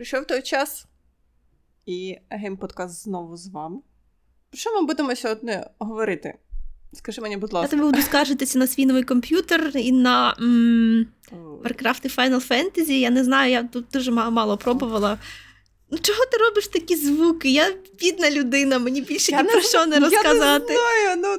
Прийшов той час, і гейм-подкаст знову з вами. Про що ми будемо сьогодні говорити? Скажи мені, будь ласка. Я тобі буду скаржитися на свій новий комп'ютер і на м, Warcraft і Final Fantasy. Я не знаю, я тут дуже мало пробувала. Ну, чого ти робиш такі звуки? Я бідна людина, мені більше Я ні не про що не Я розказати. не знаю, ну,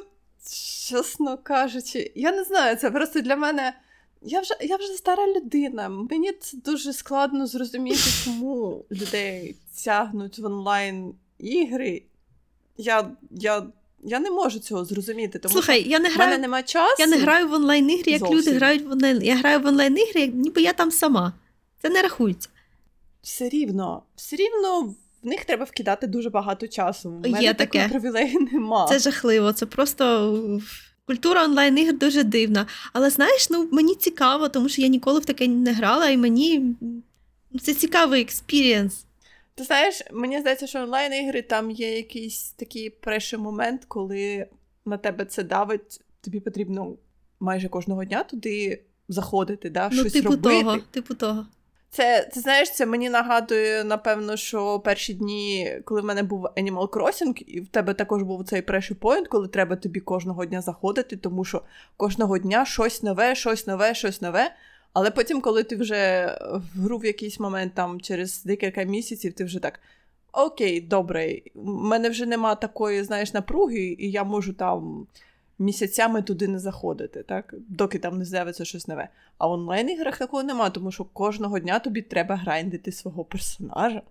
чесно кажучи, я не знаю, це просто для мене. Я вже, я вже стара людина. Мені це дуже складно зрозуміти, чому людей тягнуть в онлайн ігри. Я, я, я не можу цього зрозуміти, тому Слухай, я не що в мене граю, немає часу. я не граю в онлайн ігри, як Зовсім. люди грають в онлайн. Я граю в онлайн ігри, ніби я там сама. Це не рахується. Все рівно, все рівно в них треба вкидати дуже багато часу. У мене Є такої таке. привілеї нема. Це жахливо. Це просто. Культура онлайн ігор дуже дивна. Але знаєш, ну мені цікаво, тому що я ніколи в таке не грала, і мені це цікавий experience. Ти знаєш, мені здається, що онлайн-ігри там є якийсь такий перший момент, коли на тебе це давить, тобі потрібно майже кожного дня туди заходити, да, Ну, щось типу робити. того, типу того. Це, ти знаєш, це мені нагадує, напевно, що перші дні, коли в мене був Animal Crossing, і в тебе також був цей pressure point, коли треба тобі кожного дня заходити, тому що кожного дня щось нове, щось нове, щось нове. Але потім, коли ти вже в гру в якийсь момент, там через декілька місяців, ти вже так. Окей, добре, в мене вже нема такої, знаєш, напруги, і я можу там місяцями туди не заходити, так? доки там не з'явиться щось нове. А в онлайн-іграх такого нема, тому що кожного дня тобі треба грайндити свого персонажа.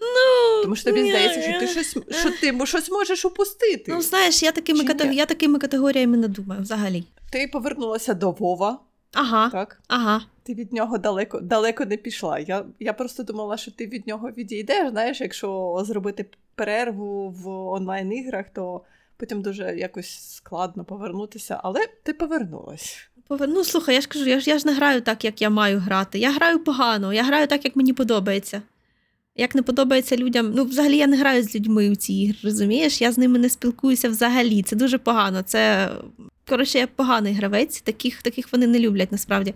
Ну, Тому що тобі ні, здається, що ти щось, що ти щось можеш упустити. Ну, знаєш, я такими, катего... я такими категоріями не думаю взагалі. Ти повернулася до Вова, Ага, так? ага. Ти від нього далеко, далеко не пішла. Я, я просто думала, що ти від нього відійдеш. Знаєш, якщо зробити перерву в онлайн-іграх, то потім дуже якось складно повернутися, але ти повернулась. Повер- Ну, слухай, я ж кажу, я ж, я ж не граю так, як я маю грати. Я граю погано, я граю так, як мені подобається. Як не подобається людям, ну, взагалі я не граю з людьми у ці ігри, розумієш? Я з ними не спілкуюся взагалі. Це дуже погано. Це, коротше, я поганий гравець, таких, таких вони не люблять насправді.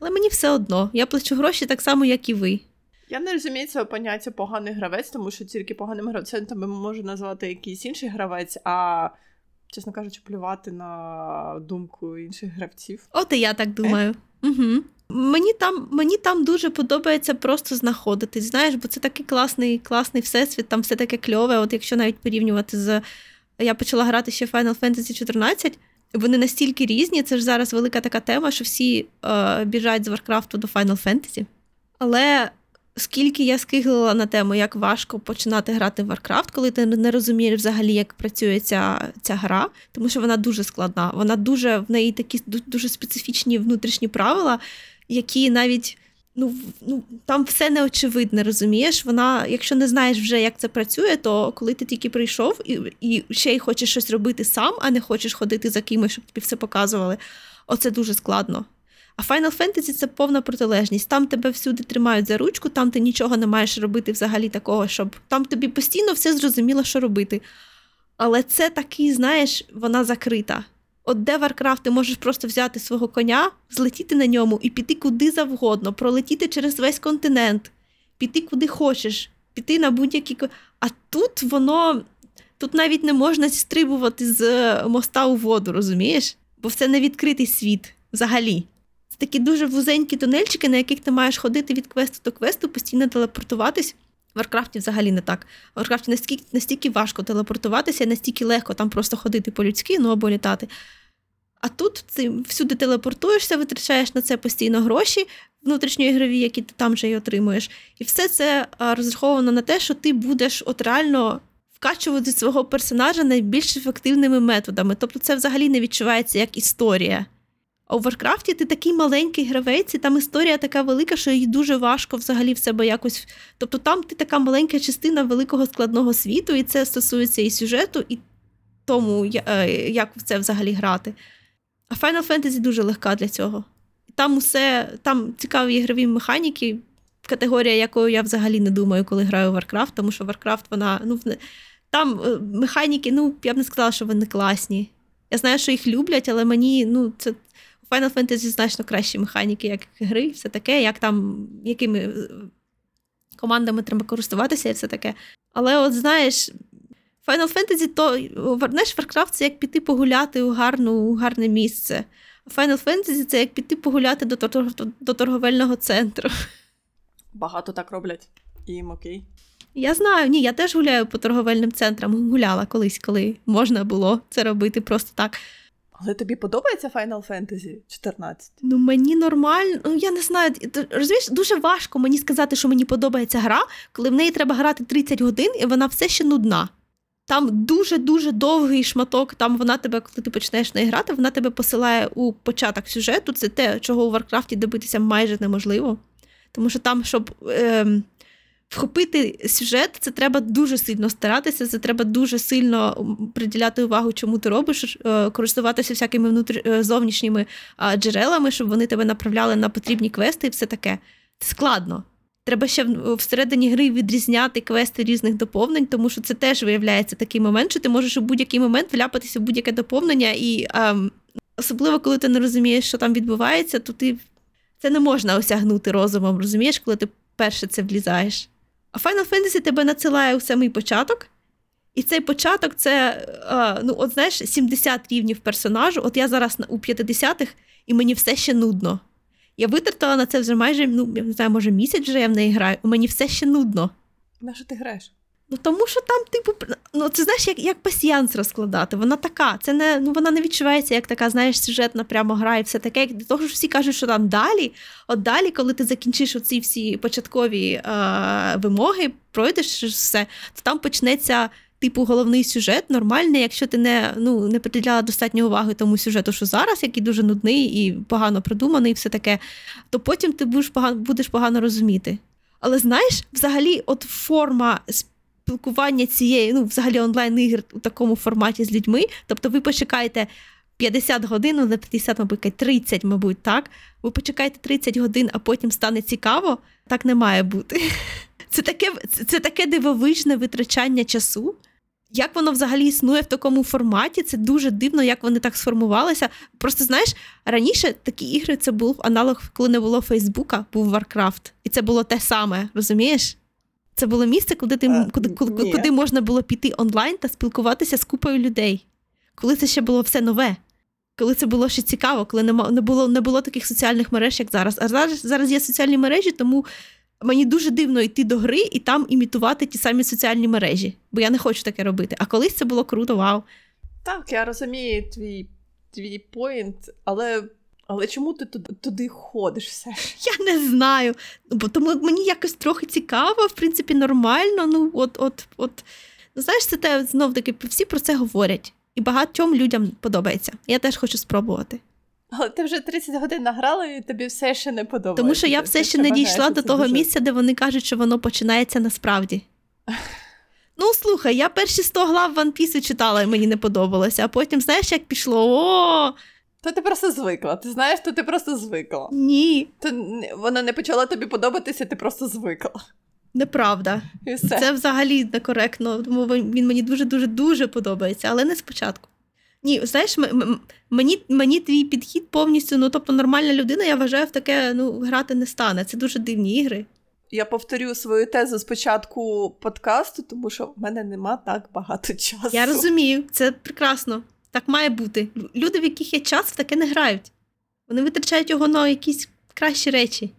Але мені все одно. Я плачу гроші так само, як і ви. Я не розумію цього поняття поганий гравець, тому що тільки поганим гравцем тебе може назвати якийсь інший гравець, а, чесно кажучи, плювати на думку інших гравців. От і я так думаю. Угу. Мені там, мені там дуже подобається просто знаходитись, знаєш, бо це такий класний, класний всесвіт, там все таке кльове. От якщо навіть порівнювати з. Я почала грати ще Final Fantasy 14, вони настільки різні, це ж зараз велика така тема, що всі е, біжать з Варкрафту до Final Fantasy. Але скільки я скиглила на тему, як важко починати грати в Warcraft, коли ти не розумієш взагалі, як працює ця, ця гра, тому що вона дуже складна. Вона дуже в неї такі дуже специфічні внутрішні правила, які навіть. Ну, ну, там все неочевидне, розумієш? Вона, якщо не знаєш вже, як це працює, то коли ти тільки прийшов і, і ще й хочеш щось робити сам, а не хочеш ходити за кимось, щоб тобі все показували, оце дуже складно. А Final Fantasy це повна протилежність. Там тебе всюди тримають за ручку, там ти нічого не маєш робити взагалі такого, щоб там тобі постійно все зрозуміло, що робити. Але це такий, знаєш, вона закрита. От де Warcraft ти можеш просто взяти свого коня, злетіти на ньому і піти куди завгодно, пролетіти через весь континент, піти куди хочеш, піти на будь-які. А тут воно. Тут навіть не можна стрибувати з е, моста у воду, розумієш? Бо це не відкритий світ взагалі. Це такі дуже вузенькі тунельчики, на яких ти маєш ходити від квесту до квесту, постійно телепортуватись. В Варкрафті взагалі не так. В Варкрафті настільки, настільки важко телепортуватися, настільки легко там просто ходити по-людськи, ну або літати. А тут ти всюди телепортуєшся, витрачаєш на це постійно гроші внутрішньоігрові, які ти там же й отримуєш. І все це розраховано на те, що ти будеш от реально вкачувати свого персонажа найбільш ефективними методами. Тобто це взагалі не відчувається як історія. У Варкрафті ти такий маленький гравець, і там історія така велика, що її дуже важко взагалі в себе якось. Тобто там ти така маленька частина великого складного світу, і це стосується і сюжету, і тому, е, як в це взагалі грати. А Final Fantasy дуже легка для цього. Там усе, там цікаві ігрові механіки, категорія, якою я взагалі не думаю, коли граю в Warcraft, тому що Warcraft, вона, ну, там е, механіки, ну, я б не сказала, що вони класні. Я знаю, що їх люблять, але мені, ну, це Final Fantasy значно кращі механіки, як гри, все таке, як там, якими е, командами треба користуватися і все таке. Але от знаєш, Final Fantasy то знаєш, Warcraft це як піти погуляти у гарну, у гарне місце. Final Fantasy це як піти погуляти до, до, до торговельного центру. Багато так роблять. І їм окей. Я знаю, ні, я теж гуляю по торговельним центрам. Гуляла колись, коли можна було це робити просто так. Але тобі подобається Final Fantasy 14? Ну, мені нормально, ну я не знаю. Розумієш, дуже важко мені сказати, що мені подобається гра, коли в неї треба грати 30 годин, і вона все ще нудна. Там дуже-дуже довгий шматок, там вона тебе, коли ти почнеш неї грати, вона тебе посилає у початок сюжету. Це те, чого у Варкрафті добитися майже неможливо. Тому що там, щоб е, вхопити сюжет, це треба дуже сильно старатися, це треба дуже сильно приділяти увагу, чому ти робиш, е, користуватися всякими внутрі, е, зовнішніми джерелами, щоб вони тебе направляли на потрібні квести і все таке. Це складно. Треба ще всередині гри відрізняти квести різних доповнень, тому що це теж виявляється такий момент, що ти можеш у будь-який момент вляпатися в будь-яке доповнення, і ем, особливо, коли ти не розумієш, що там відбувається, то ти це не можна осягнути розумом, розумієш, коли ти перше це влізаєш. А Final Fantasy тебе надсилає у самий початок, і цей початок це, е, ну, от знаєш, 70 рівнів персонажу. От я зараз у 50-х, і мені все ще нудно. Я витратила на це вже майже, ну, я не знаю, може, місяць вже я в неї граю, у мені все ще нудно. На що ти граєш? Ну тому що там, типу, ну це знаєш, як як пасіянс розкладати. Вона така. Це не ну вона не відчувається як така, знаєш, сюжетна прямо гра і все таке. Для того, що всі кажуть, що там далі, от далі, коли ти закінчиш оці всі початкові е, вимоги, пройдеш все, то там почнеться. Типу, головний сюжет нормальний, якщо ти не ну, не приділяла достатньо уваги тому сюжету, що зараз, який дуже нудний і погано придуманий, і все таке, то потім ти будеш погано будеш погано розуміти. Але знаєш, взагалі, от форма спілкування цієї, ну, взагалі онлайн-ігр у такому форматі з людьми. Тобто ви почекаєте 50 годин, ну, не 50, мабуть, 30, мабуть, так. Ви почекаєте 30 годин, а потім стане цікаво. Так не має бути. Це таке, Це таке дивовижне витрачання часу. Як воно взагалі існує в такому форматі, це дуже дивно, як вони так сформувалися. Просто знаєш, раніше такі ігри це був аналог, коли не було Фейсбука, був Warcraft. І це було те саме, розумієш? Це було місце, куди ти а, куди, куди, куди можна було піти онлайн та спілкуватися з купою людей. Коли це ще було все нове, коли це було ще цікаво, коли не було не було таких соціальних мереж, як зараз. А зараз зараз є соціальні мережі, тому мені дуже дивно йти до гри і там імітувати ті самі соціальні мережі, бо я не хочу таке робити. А колись це було круто, вау. Так, я розумію твій твій поінт, але але чому ти туди, туди ходиш все? Я не знаю. Бо тому мені якось трохи цікаво, в принципі, нормально. Ну, от, от, от. Ну, знаєш, це те знов таки всі про це говорять. І багатьом людям подобається. Я теж хочу спробувати. Але ти вже 30 годин награла, і тобі все ще не подобається. Тому що я все ти ще не дійшла до того дуже... місця, де вони кажуть, що воно починається насправді. Ну, слухай, я перші 100 глав One Piece читала, і мені не подобалося, а потім, знаєш, як пішло? О, то ти просто звикла. Ти знаєш, то ти просто звикла. Ні. То вона не почала тобі подобатися, ти просто звикла. Неправда. І все. Це взагалі некоректно, тому він мені дуже-дуже дуже подобається, але не спочатку. Ні, знаєш, мені мені твій підхід повністю, ну тобто нормальна людина, я вважаю, в таке ну, грати не стане. Це дуже дивні ігри. Я повторю свою тезу з початку подкасту, тому що в мене нема так багато часу. Я розумію, це прекрасно. Так має бути. Люди, в яких є час, в таке не грають. Вони витрачають його на якісь кращі речі.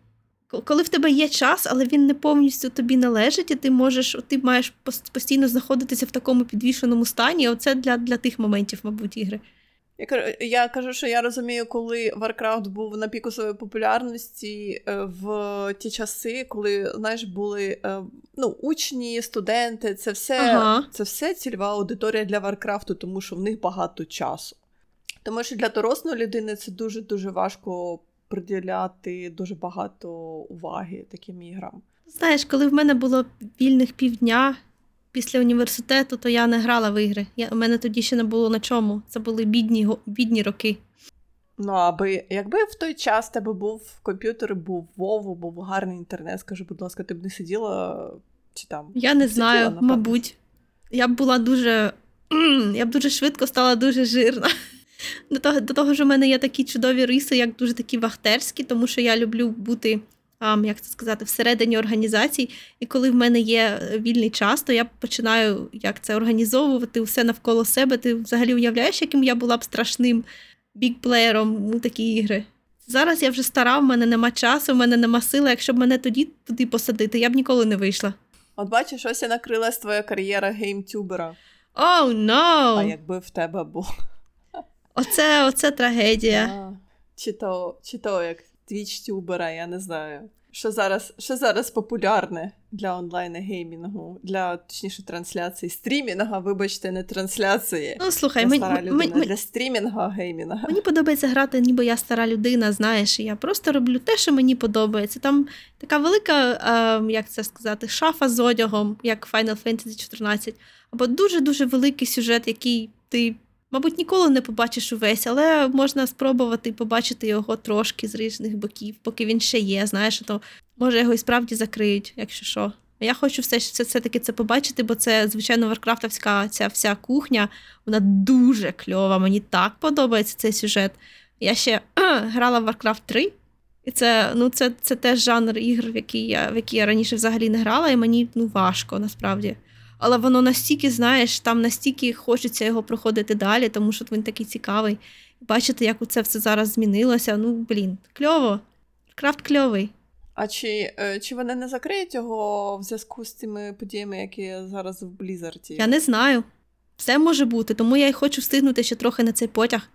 Коли в тебе є час, але він не повністю тобі належить, і ти можеш, ти маєш постійно знаходитися в такому підвішеному стані. Оце для для тих моментів, мабуть, ігри. Я кажу, я кажу, що я розумію, коли Warcraft був на піку своєї популярності е, в ті часи, коли знаєш, були е, ну, учні, студенти, це все ага. це все цільова аудиторія для Warcraft, тому що в них багато часу. Тому що для дорослої людини це дуже-дуже важко приділяти дуже багато уваги таким іграм. Знаєш, коли в мене було вільних півдня, після університету, то я не грала в ігри. Я, У мене тоді ще не було на чому. Це були бідні бідні роки. Ну, аби якби в той час тебе був комп'ютер, був Вову, був гарний інтернет, скажи, будь ласка, ти б не сиділа чи там? Я не знаю, напевно. мабуть. Я б була дуже. Я б дуже швидко стала дуже жирна. До того, до того ж, у мене є такі чудові риси, як дуже такі вахтерські, тому що я люблю бути як це сказати, всередині організацій. І коли в мене є е, вільний час, то я починаю як це організовувати все навколо себе. Ти взагалі уявляєш, яким я була б страшним бікплеєром у такі ігри. Зараз я вже стара, в мене нема часу, в мене нема сили. Якщо б мене тоді туди посадити, я б ніколи не вийшла. От бачиш, ось і накрилась твоя кар'єра геймтюбера. Оу, oh, no! А якби в тебе було. Оце, оце трагедія. А, чи то, чи то як твіч-тюбера, я не знаю. Що зараз що зараз популярне для онлайн геймінгу, для точніше трансляції стрімінга, вибачте, не трансляції. Ну, слухай, мені, стара людина, мені, для стрімінга геймінга. Мені подобається грати, ніби я стара людина, знаєш, і я просто роблю те, що мені подобається. Там така велика, е, як це сказати, шафа з одягом, як Final Fantasy 14, або дуже-дуже великий сюжет, який ти, мабуть, ніколи не побачиш увесь, але можна спробувати побачити його трошки з різних боків, поки він ще є. Знаєш, то може його і справді закриють, якщо що. Я хочу все, все, все-таки це побачити, бо це, звичайно, варкрафтовська ця вся кухня, вона дуже кльова. Мені так подобається цей сюжет. Я ще грала в Warcraft 3, і це ну, це, це теж жанр ігр, в який я в який я раніше взагалі не грала, і мені ну, важко насправді. Але воно настільки, знаєш, там настільки хочеться його проходити далі, тому що він такий цікавий. Бачити, як це все зараз змінилося. Ну, блін, кльово. Warcraft кльовий. А чи е, чи вони не закриють його в зв'язку з цими подіями, які зараз в Блізарді? Я не знаю. Все може бути, тому я й хочу встигнути ще трохи на цей потяг.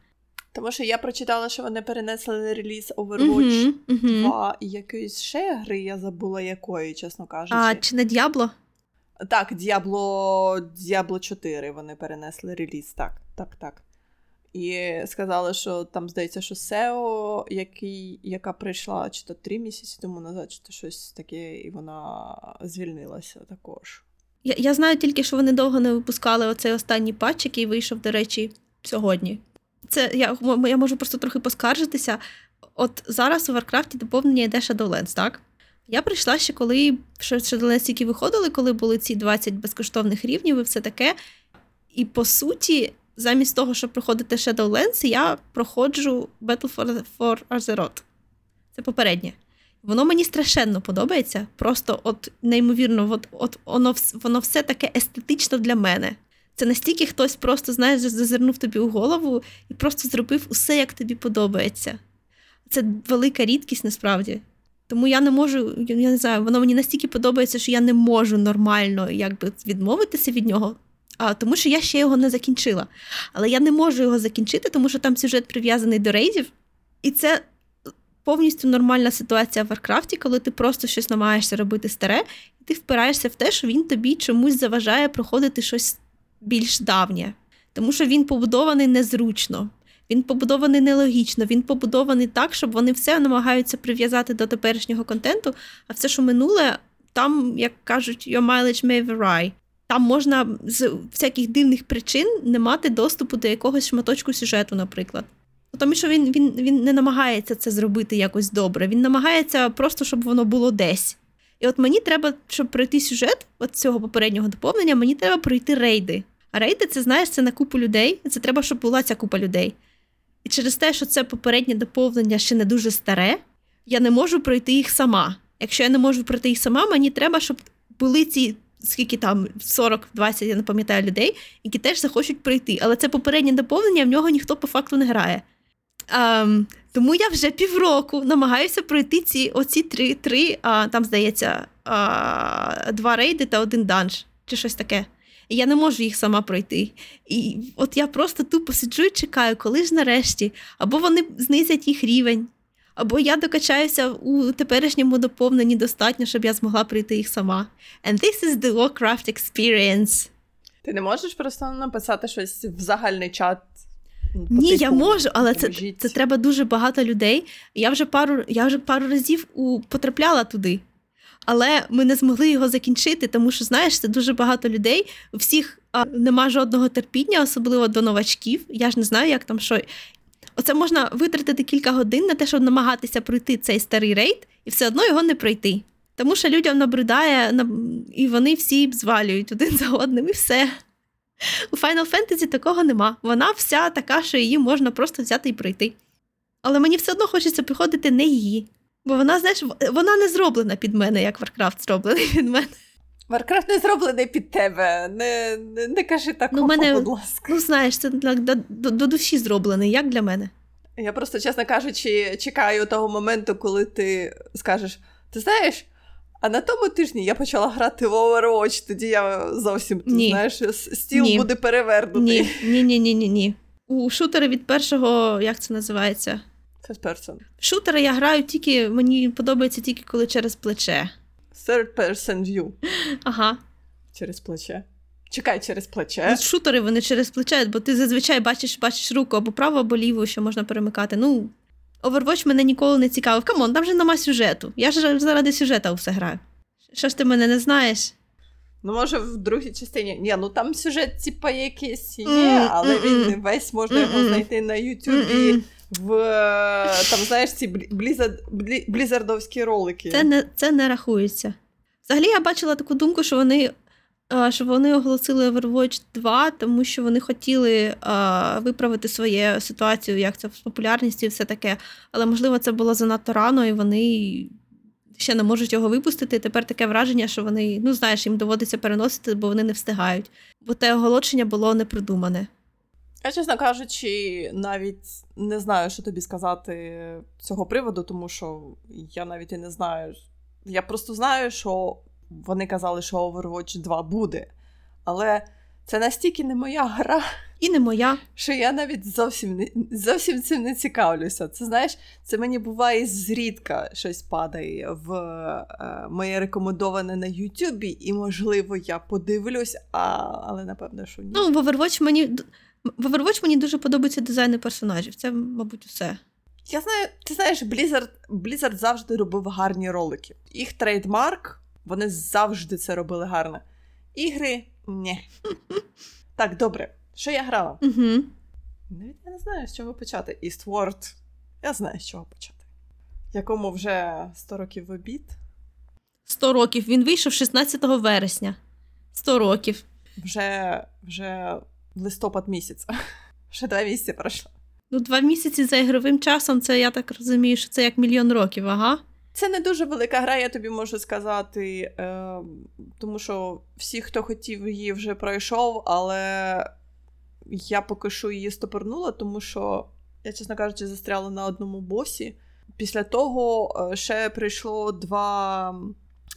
Тому що я прочитала, що вони перенесли реліз Overwatch угу, угу. 2 і якоїсь ще гри, я забула якої, чесно кажучи. А чи не Діабло? Так, Діабло Діабло 4 вони перенесли реліз, так, так, так. І сказали, що там, здається, що CEO, який, яка прийшла чи то три місяці тому назад, чи то щось таке, і вона звільнилася також. Я я знаю тільки, що вони довго не випускали оцей останній патч, який вийшов, до речі, сьогодні. Це я я можу просто трохи поскаржитися. От зараз у Варкрафті доповнення йде Shadowlands, так? Я прийшла ще, коли Shadowlands тільки виходили, коли були ці 20 безкоштовних рівнів і все таке. І по суті, замість того, щоб проходити Shadowlands, я проходжу Battle for, for Azeroth. Це попереднє. Воно мені страшенно подобається. Просто от неймовірно, от, от воно воно все таке естетично для мене. Це настільки хтось просто, знаєш, зазирнув тобі у голову і просто зробив усе, як тобі подобається. Це велика рідкість насправді. Тому я не можу, я не знаю, воно мені настільки подобається, що я не можу нормально якби, відмовитися від нього, а, тому що я ще його не закінчила. Але я не можу його закінчити, тому що там сюжет прив'язаний до рейдів. І це повністю нормальна ситуація в Варкрафті, коли ти просто щось намагаєшся робити старе, і ти впираєшся в те, що він тобі чомусь заважає проходити щось більш давнє. Тому що він побудований незручно, він побудований нелогічно, він побудований так, щоб вони все намагаються прив'язати до теперішнього контенту, а все, що минуле, там, як кажуть, your mileage may vary. Там можна з всяких дивних причин не мати доступу до якогось шматочку сюжету, наприклад. Тому що він він, він не намагається це зробити якось добре. Він намагається просто, щоб воно було десь. І от мені треба, щоб пройти сюжет от цього попереднього доповнення, мені треба пройти рейди. А рейди, це знаєш, це на купу людей. Це треба, щоб була ця купа людей. І через те, що це попереднє доповнення ще не дуже старе, я не можу пройти їх сама. Якщо я не можу пройти їх сама, мені треба, щоб були ці скільки там 40-20, я не пам'ятаю людей, які теж захочуть пройти. Але це попереднє доповнення, в нього ніхто по факту не грає. Um, тому я вже півроку намагаюся пройти ці оці три, три а, там, здається, а, два рейди та один данж, чи щось таке. І я не можу їх сама пройти. І от я просто тупо сиджу і чекаю, коли ж нарешті, або вони знизять їх рівень, або я докачаюся у теперішньому доповненні достатньо, щоб я змогла прийти їх сама. And this is the Warcraft experience. Ти не можеш просто написати щось в загальний чат. Ну, Ні, типу, я можу, але це це треба дуже багато людей. Я вже пару я вже пару разів у, потрапляла туди, але ми не змогли його закінчити, тому що, знаєш, це дуже багато людей. У всіх а, нема жодного терпіння, особливо до новачків. Я ж не знаю, як там що. Оце можна витратити кілька годин на те, щоб намагатися пройти цей старий рейд, і все одно його не пройти. Тому що людям набридає, і вони всі звалюють один за одним, і все. У Final Fantasy такого нема. Вона вся така, що її можна просто взяти і пройти. Але мені все одно хочеться приходити не її. Бо вона, знаєш, вона не зроблена під мене, як Warcraft зроблений під мене. Варкрафт не зроблений під тебе. Не, не, не кажи такого, Ну, мене- будь ласка. Ну, знаєш, це до, до, до душі зроблений, як для мене. Я просто, чесно кажучи, чекаю того моменту, коли ти скажеш: ти знаєш, а на тому тижні я почала грати в Overwatch, тоді я зовсім ти Ні. знаєш, стіл Ні. буде перевернутий. Ні, ні, ні, ні, ні, ні. У шутери від першого, як це називається? First person. Шутери я граю тільки, мені подобається тільки коли через плече. Third person view. Ага. Через плече. Чекай через плече. Ну, Шутери вони через плече, бо ти зазвичай бачиш, бачиш руку або праву, або ліву, що можна перемикати. Ну, Overwatch мене ніколи не цікавив. Come on, там же нема сюжету. Я ж заради сюжету все граю. Що ж ти мене не знаєш? Ну, може, в другій частині. Ні, ну там сюжет, типа, якийсь є, але він весь можна його знайти на Ютубі. В е, там, знаєш, ці блі- блізардовські ролики. Це не, це не рахується. Взагалі, я бачила таку думку, що вони, е, що вони оголосили Overwatch 2, тому що вони хотіли е, виправити свою ситуацію, як це з популярністю і все таке. Але можливо, це було занадто рано, і вони ще не можуть його випустити. Тепер таке враження, що вони, ну знаєш, їм доводиться переносити, бо вони не встигають. Бо те оголошення було непродумане. Я, чесно кажучи, навіть не знаю, що тобі сказати цього приводу, тому що я навіть і не знаю. Я просто знаю, що вони казали, що Overwatch 2 буде. Але це настільки не моя гра, І не моя. що я навіть зовсім не зовсім цим не цікавлюся. Це знаєш, це мені буває зрідка щось падає в е, моє рекомендоване на Ютубі, і можливо я подивлюсь, а, але напевно, що ні. Ну, в Overwatch мені. В Overwatch мені дуже подобаються дизайни персонажів. Це, мабуть, все. Я знаю, ти знаєш, Blizzard, Blizzard завжди робив гарні ролики. Їх trademark, вони завжди це робили гарно. Ігри ні. Так, добре. Що я грала? Угу. Навіть я не знаю, з чого почати. Eastward. Я знаю, з чого почати. Якому вже 100 років в обід. 100 років. Він вийшов 16 вересня. 100 років. Вже, вже листопад місяць. Вже два місяці пройшло. Ну, два місяці за ігровим часом, це я так розумію, що це як мільйон років, ага. Це не дуже велика гра, я тобі можу сказати, е, тому що всі, хто хотів, її вже пройшов, але я поки що її стопорнула, тому що я, чесно кажучи, застряла на одному босі. Після того е, ще прийшло два,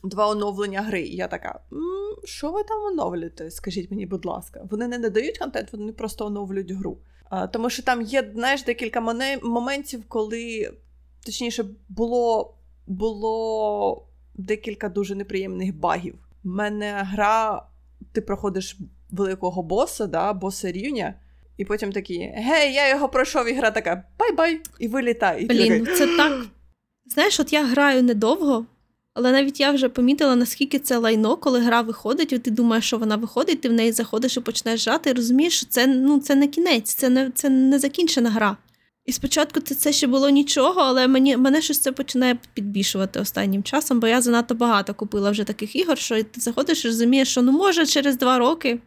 два оновлення гри. І я така: «М, що ви там оновлюєте? Скажіть мені, будь ласка. Вони не надають контент, вони просто оновлюють гру. А, тому що там є, знаєш, декілька моментів, коли точніше було було декілька дуже неприємних багів. У мене гра, ти проходиш великого боса, да, боса рівня, і потім такі: Гей, я його пройшов, і гра така bye-bye! І вилітає. І Блін, такий, ну це так. Знаєш, от я граю недовго, але навіть я вже помітила, наскільки це лайно, коли гра виходить, от ти думаєш, що вона виходить, ти в неї заходиш і починаєш грати, і розумієш, що це, ну, це не кінець, це не, це не закінчена гра. І спочатку це, це ще було нічого, але мені, мене щось це починає підбішувати останнім часом, бо я занадто багато купила вже таких ігор, що ти заходиш і розумієш, що ну може через два роки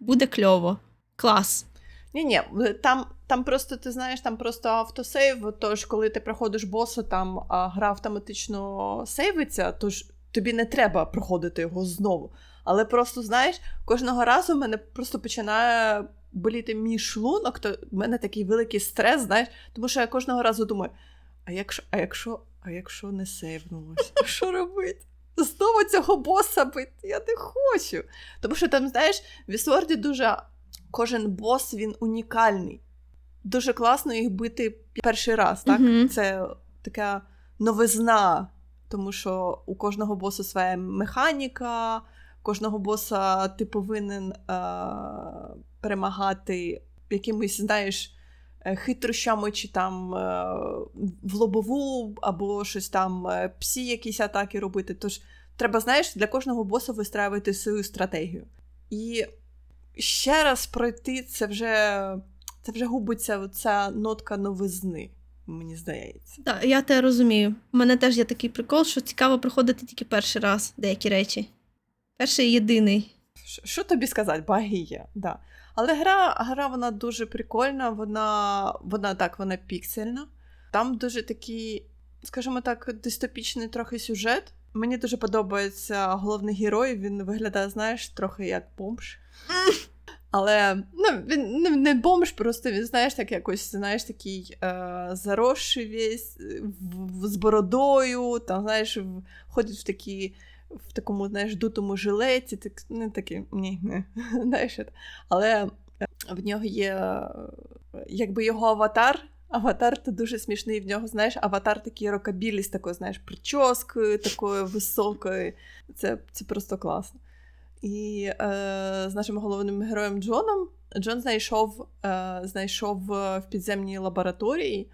буде кльово. Клас. Ні, ні, там, там просто ти знаєш, там просто автосейв. Тож, коли ти проходиш боса, там а, гра автоматично сейвиться, тож тобі не треба проходити його знову. Але просто знаєш, кожного разу мене просто починає боліти мій шлунок, то в мене такий великий стрес, знаєш, тому що я кожного разу думаю: а якщо, а якщо, а якщо не сейвнулося, що робити? Знову цього боса бити? Я не хочу. Тому що там, знаєш, в Вісворді дуже кожен бос він унікальний. Дуже класно їх бити перший раз, так? Мгм. Це така новизна, тому що у кожного боса своя механіка, кожного боса ти повинен е- перемагати якимись, знаєш, е, хитрощами чи там е- в лобову, або щось там е, псі якісь атаки робити. Тож треба, знаєш, для кожного боса вистраювати свою стратегію. І ще раз пройти, це вже, це вже губиться ця нотка новизни, мені здається. Так, я те розумію. У мене теж є такий прикол, що цікаво проходити тільки перший раз деякі речі. Перший і єдиний. Що- Що тобі сказати, баги є, да. Але гра, гра вона дуже прикольна, вона, вона так, вона піксельна. Там дуже такі скажімо так, дистопічний трохи сюжет. Мені дуже подобається головний герой. Він виглядає, знаєш, трохи як бомж. Але ну, він не, не бомж, просто він, знаєш, так якось, знаєш, такий е, заросший весь, в, з бородою, там, знаєш, в, ходить в такі, в такому, знаєш, дутому жилеті, так, не такий, ні, не, знаєш, але в нього є, якби його аватар. Аватар то дуже смішний в нього, знаєш, аватар такий рокабілі з такою, знаєш, прическою, такою високою. Це це просто класно. І е, з нашим головним героєм Джоном Джон знайшов е, знайшов в підземній лабораторії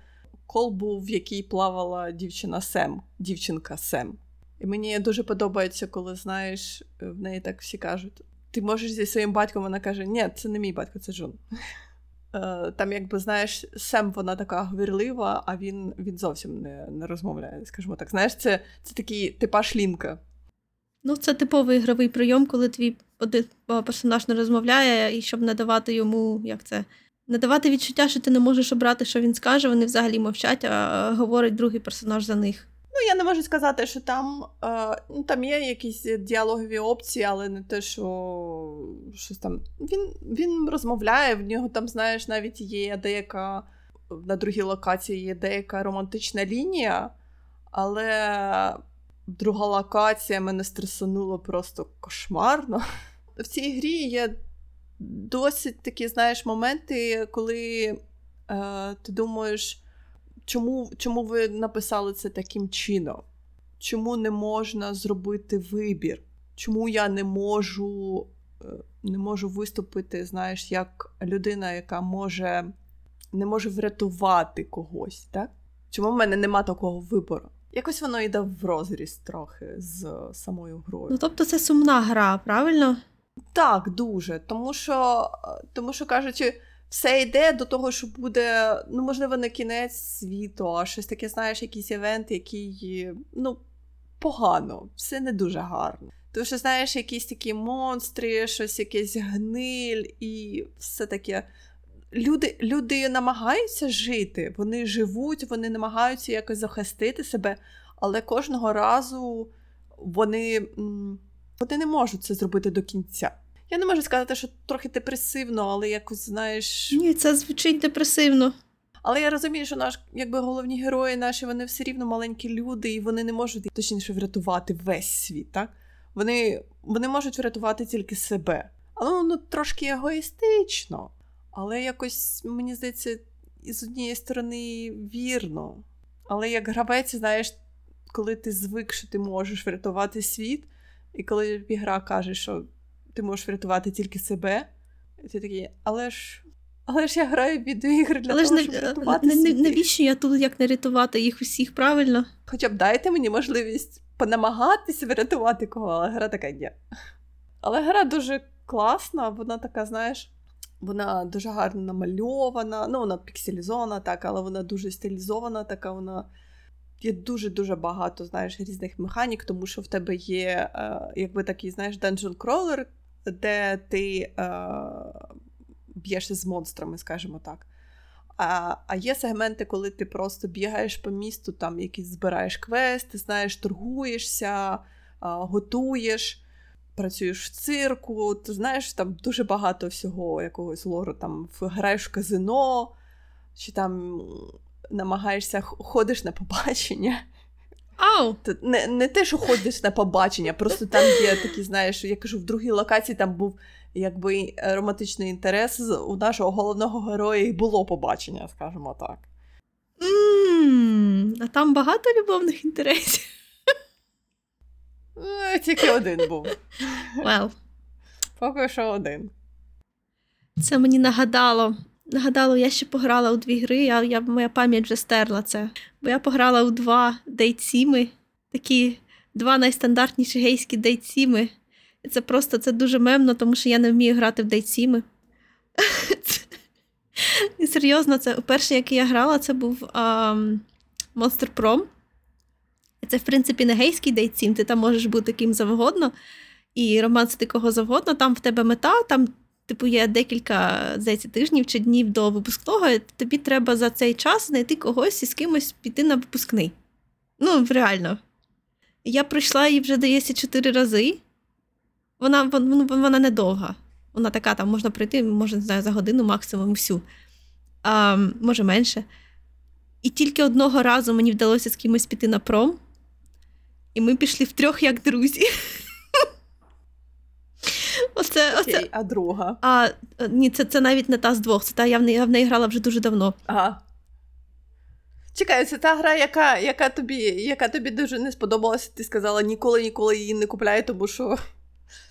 колбу, в якій плавала дівчина Сем, дівчинка Сем. І мені дуже подобається, коли знаєш, в неї так всі кажуть: ти можеш зі своїм батьком, вона каже: Ні, це не мій батько, це Джон. Е, там, якби знаєш, Сем вона така говірлива, а він він зовсім не не розмовляє. Скажімо так. Знаєш, це це такий типаж лінка. Ну, це типовий ігровий прийом, коли твій один персонаж не розмовляє, і щоб не давати йому, як це, не давати відчуття, що ти не можеш обрати, що він скаже, вони взагалі мовчать, а говорить другий персонаж за них. Ну, я не можу сказати, що там е, ну, там є якісь діалогові опції, але не те, що щось там. Він він розмовляє, в нього там, знаєш, навіть є деяка на другій локації є деяка романтична лінія, але друга локація мене стресанула просто кошмарно. В цій грі є досить такі, знаєш, моменти, коли е, ти думаєш чому, чому ви написали це таким чином? Чому не можна зробити вибір? Чому я не можу е, не можу виступити, знаєш, як людина, яка може не може врятувати когось, так? Чому в мене нема такого вибору? Якось воно йде в розріз трохи з самою грою. Ну, тобто це сумна гра, правильно? Так, дуже. Тому що, тому що кажучи, все йде до того, що буде, ну, можливо, не кінець світу, а щось таке, знаєш, якийсь івент, який, ну, погано, все не дуже гарно. Тому що, знаєш, якісь такі монстри, щось якесь гниль і все таке. Люди люди намагаються жити, вони живуть, вони намагаються якось захистити себе, але кожного разу вони, вони не можуть це зробити до кінця. Я не можу сказати, що трохи депресивно, але якось знаєш. Ні, це звучить депресивно. Але я розумію, що наш, якби головні герої наші, вони все рівно маленькі люди, і вони не можуть точніше врятувати весь світ. так? Вони вони можуть врятувати тільки себе. Але воно трошки егоїстично. Але якось, мені здається, з однієї сторони вірно. Але як гравець, знаєш, коли ти звик, що ти можеш врятувати світ, і коли гра каже, що ти можеш врятувати тільки себе. І ти такий, але ж але ж я граю в відеоігри для але того, щоб рятувати не, світ. Навіщо я тут як не рятувати їх усіх правильно? Хоча б дайте мені можливість понамагатися врятувати кого, але гра така ні. Але гра дуже класна, вона така, знаєш, вона дуже гарно намальована, ну, вона пікселізована, так, але вона дуже стилізована, така вона. Є дуже-дуже багато знаєш, різних механік, тому що в тебе є е, якби такий, знаєш, dungeon crawler, де ти е, б'єшся з монстрами, скажімо так. А а є сегменти, коли ти просто бігаєш по місту, там якісь збираєш квести, знаєш, торгуєшся, е, готуєш, працюєш в цирку, ти знаєш, там дуже багато всього якогось лору, там граєш в казино, чи там намагаєшся ходиш на побачення. Ау! Не не те, що ходиш на побачення, просто там є такі, знаєш, я кажу, в другій локації там був якби романтичний інтерес. У нашого головного героя і було побачення, скажімо так. Mm, а там багато любовних інтересів. Е, тільки один був. Well. Поки що один. Це мені нагадало. Нагадало, я ще пограла у дві гри, а я, моя пам'ять вже стерла це. Бо я пограла у два дейтсіми, такі два найстандартніші гейські дейтсіми. І це просто це дуже мемно, тому що я не вмію грати в дейтсіми. І серйозно, це перший, який я грала, це був um, Monster Prom. Це, в принципі, не гейський дейтсім, ти там можеш бути ким завгодно, і романсити кого завгодно, там в тебе мета, там типу, є декілька здається, тижнів чи днів до випускного, тобі треба за цей час знайти когось і з кимось піти на випускний. Ну, реально. Я пройшла її вже, здається, чотири рази. Вона, вон- вона недовга. Вона така, там можна пройти, може, не знаю, за годину максимум всю. А, може менше. І тільки одного разу мені вдалося з кимось піти на пром, і ми пішли втрьох як друзі. Оце, оце. А друга. А е, ні, це, це навіть не та з двох. Це та я в неї, я в неї грала вже дуже давно. Ага. Чекай, це та гра, яка, яка, тобі, яка тобі дуже не сподобалася. Ти сказала ніколи ніколи її не купляю, тому що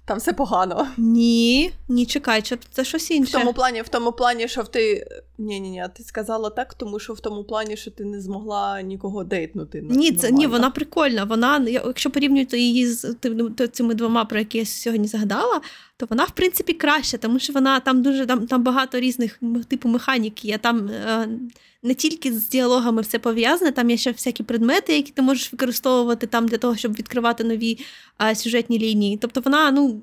там все погано. Ні, ні, чекай, це, щось В інше. тому плані, в тому плані, що ти. Ні, ні, ні, ти сказала так, тому що в тому плані, що ти не змогла нікого дейтнути. Ні, це ні, вона прикольна. Вона, якщо порівнювати її з цими двома, про які я сьогодні згадала, то вона, в принципі, краща, тому що вона там дуже там, там багато різних типу механіки. є. Там е, не тільки з діалогами все пов'язане, там є ще всякі предмети, які ти можеш використовувати там для того, щоб відкривати нові е, сюжетні лінії. Тобто вона, ну.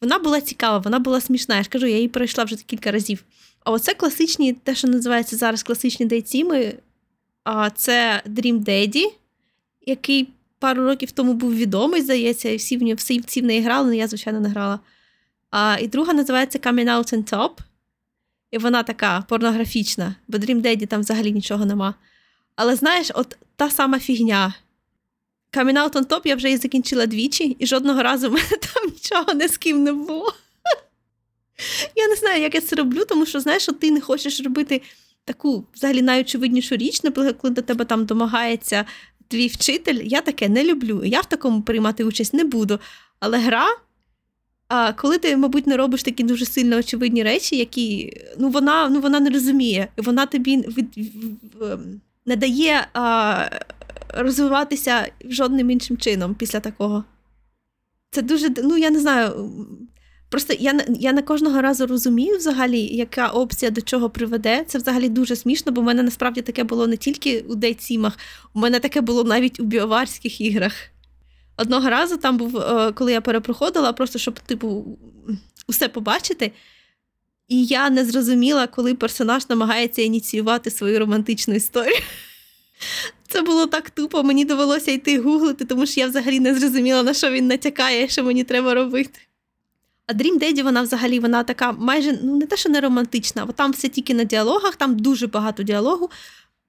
Вона була цікава, вона була смішна. Я ж кажу, я її пройшла вже кілька разів. А оце класичні, те, що називається зараз класичні дейтсіми, а, це Dream Daddy, який пару років тому був відомий, здається, і всі в нього всі, в неї грали, але я, звичайно, не грала. А, і друга називається Coming Out on Top. І вона така порнографічна, бо Dream Daddy там взагалі нічого нема. Але знаєш, от та сама фігня. Coming Out on Top я вже її закінчила двічі, і жодного разу в мене там нічого не з ким не було. Я не знаю, як я це роблю, тому що, знаєш, от ти не хочеш робити таку взагалі найочевиднішу річ, наприклад, коли до тебе там домагається твій вчитель. Я таке не люблю. Я в такому приймати участь не буду. Але гра, а, коли ти, мабуть, не робиш такі дуже сильно очевидні речі, які ну, вона, ну, вона не розуміє, вона тобі від, в- не дає а, розвиватися жодним іншим чином після такого. Це дуже, ну я не знаю. Просто я, я не кожного разу розумію взагалі, яка опція до чого приведе. Це взагалі дуже смішно, бо в мене насправді таке було не тільки у дейтсімах, у мене таке було навіть у біоварських іграх. Одного разу там був, е, коли я перепроходила, просто щоб, типу, усе побачити. І я не зрозуміла, коли персонаж намагається ініціювати свою романтичну історію. Це було так тупо, мені довелося йти гуглити, тому що я взагалі не зрозуміла, на що він натякає, що мені треба робити. А Dream Daddy, вона взагалі вона така майже ну не те, що не романтична, бо там все тільки на діалогах, там дуже багато діалогу.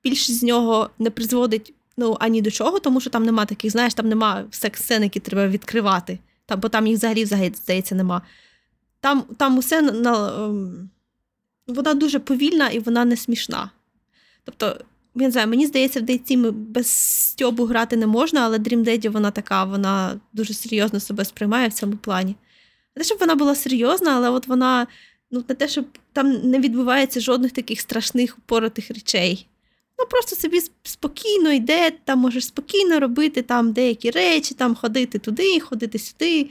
Більшість з нього не призводить ну, ані до чого, тому що там нема таких, знаєш, там нема секс-сцен, які треба відкривати. Там, бо там їх взагалі, взагалі здається, нема. Там, там усе на, на, ем, вона дуже повільна і вона не смішна. Тобто, я не знаю, мені здається, в дейтсімі без стьобу грати не можна, але Dream Daddy, вона така, вона дуже серйозно себе сприймає в цьому плані. Не те, щоб вона була серйозна, але от вона, ну, не те, щоб там не відбувається жодних таких страшних упоротих речей. Ну, просто собі спокійно йде, там можеш спокійно робити там деякі речі, там ходити туди, ходити сюди.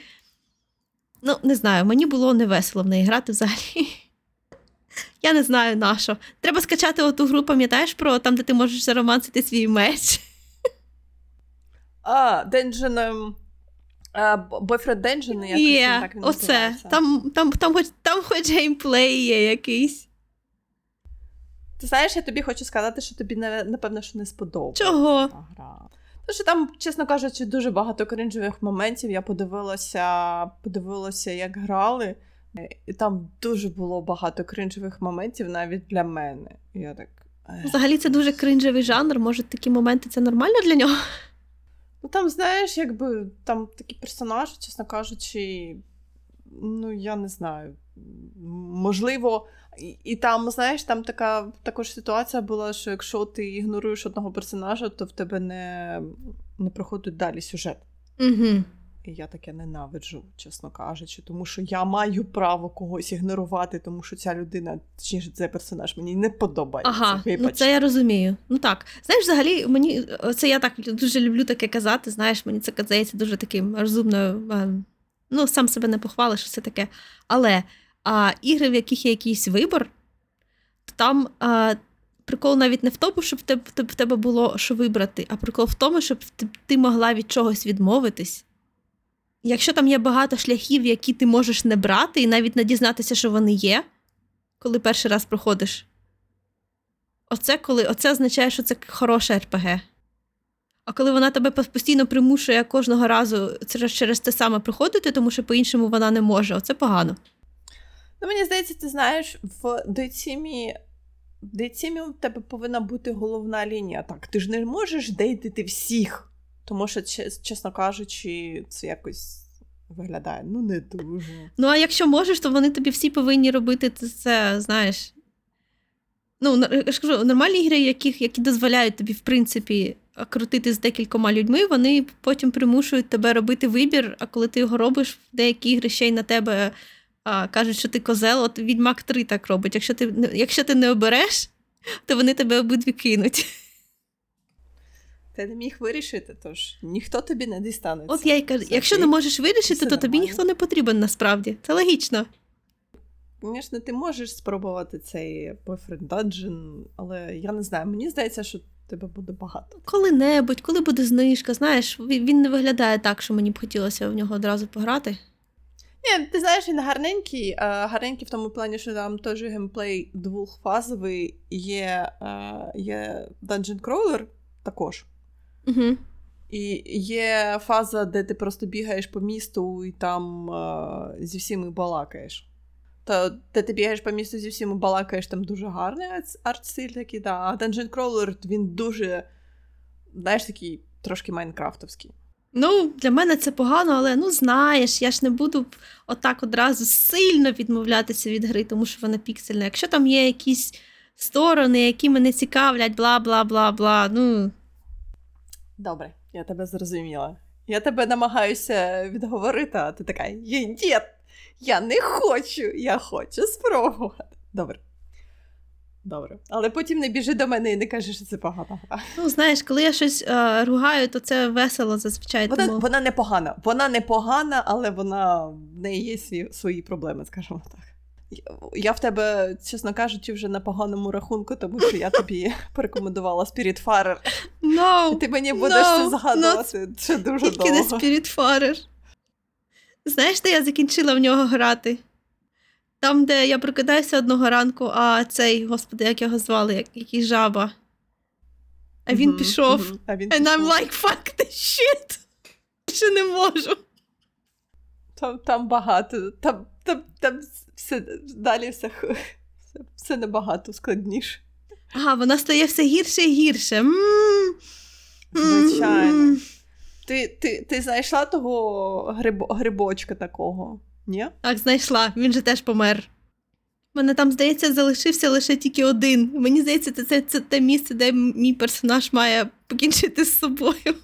Ну, не знаю, мені було невесело в неї грати взагалі. Я не знаю на що. Треба скачати оту гру, пам'ятаєш про там, де ти можеш заромансити свій меч. А, Dungeon... ем, Boyfriend Dungeon, якось Є, так він оце. називається. Там, там, там, хоч, там хоч геймплей є якийсь. Ти знаєш, я тобі хочу сказати, що тобі, напевно, що не сподобається Чого? гра. Тому що там, чесно кажучи, дуже багато кринжових моментів. Я подивилася, подивилася, як грали, і там дуже було багато кринжових моментів навіть для мене. Я так. Взагалі це дуже кринжевий жанр. Може, такі моменти це нормально для нього? Ну там, знаєш, якби там такі персонажі, чесно кажучи, ну я не знаю. Можливо, і, і там, знаєш, там така також ситуація була, що якщо ти ігноруєш одного персонажа, то в тебе не, не проходить далі сюжет. Угу. І я таке ненавиджу, чесно кажучи, тому що я маю право когось ігнорувати, тому що ця людина, точніше, цей персонаж мені не подобається. Ага, ну це я розумію. Ну так. Знаєш, взагалі, мені це я так дуже люблю таке казати. Знаєш, мені це здається дуже таким розумною. Ну, сам себе не похвалиш, все таке. Але а, ігри, в яких є якийсь вибор, то там а, прикол навіть не в тому, щоб в тебе, було що вибрати, а прикол в тому, щоб ти могла від чогось відмовитись. Якщо там є багато шляхів, які ти можеш не брати, і навіть не дізнатися, що вони є, коли перший раз проходиш. Оце коли оце означає, що це хороше РПГ. А коли вона тебе постійно примушує кожного разу через, те саме проходити, тому що по-іншому вона не може, оце погано. Ну, мені здається, ти знаєш, в дейтсімі, в дейтсімі у тебе повинна бути головна лінія. Так, ти ж не можеш дейтити всіх. Тому що, чесно кажучи, це якось виглядає ну не дуже. Ну, а якщо можеш, то вони тобі всі повинні робити це, знаєш. Ну, я ж кажу, нормальні ігри, які дозволяють тобі, в принципі, крутити з декількома людьми, вони потім примушують тебе робити вибір, а коли ти його робиш, деякі ігри ще й на тебе а, кажуть, що ти козел, от Відьмак 3 так робить. Якщо ти, якщо ти не обереш, то вони тебе обидві кинуть. Ти не міг вирішити, тож ніхто тобі не дістанеться. От я й кажу, якщо не можеш вирішити, Все то тобі нормально. ніхто не потрібен насправді. Це логічно. Звісно, ти можеш спробувати цей boyfriend dungeon, але я не знаю, мені здається, що тебе буде багато. Коли-небудь, коли буде знижка, знаєш, він не виглядає так, що мені б хотілося в нього одразу пограти. Ні, ти знаєш, він гарненький, гарненький в тому плані, що там теж геймплей двохфазовий, є, е, є Dungeon Crawler також. Угу. І є фаза, де ти просто бігаєш по місту і там е, зі всіми балакаєш. То, де ти бігаєш по місту зі всіми балакаєш, там дуже гарний арт- арт-стиль такий, да. а Dungeon Crawler, він дуже, знаєш, такий трошки майнкрафтовський. Ну, для мене це погано, але ну знаєш, я ж не буду отак одразу сильно відмовлятися від гри, тому що вона піксельна. Якщо там є якісь сторони, які мене цікавлять, бла бла бла бла. Ну Добре, я тебе зрозуміла. Я тебе намагаюся відговорити, а ти така: «Є- ні, я не хочу, я хочу спробувати. Добре. Добре. Але потім не біжи до мене і не кажи, що це погана гра. ну знаєш, коли я щось е, ругаю, то це весело зазвичай. Вона, тому... вона не погана. Вона не погана, але вона в неї є свої, свої проблеми, скажімо так. Я- в тебе, чесно кажучи, вже на поганому рахунку, тому що я тобі порекомендувала Spiritfarer. No, ти мені будеш no, це згадувати. Це дуже тільки не довго. Spiritfarer. Знаєш, де я закінчила в нього грати? Там, де я прокидаюся одного ранку, а цей, господи, як його звали, як, який жаба. А він Мгм, пішов. мгм. А він And I'm like, fuck the shit. Ще не можу. Там, там багато, там, там, там все далі все, все, все набагато складніше. Ага, вона стає все гірше і гірше. М. Звичайно. Ти, ти, ти знайшла того грибо, грибочка такого? Ні? Так, знайшла, він же теж помер. Мене там, здається, залишився лише тільки один. Мені здається, це, це, це те місце, де мій персонаж має покінчити з собою.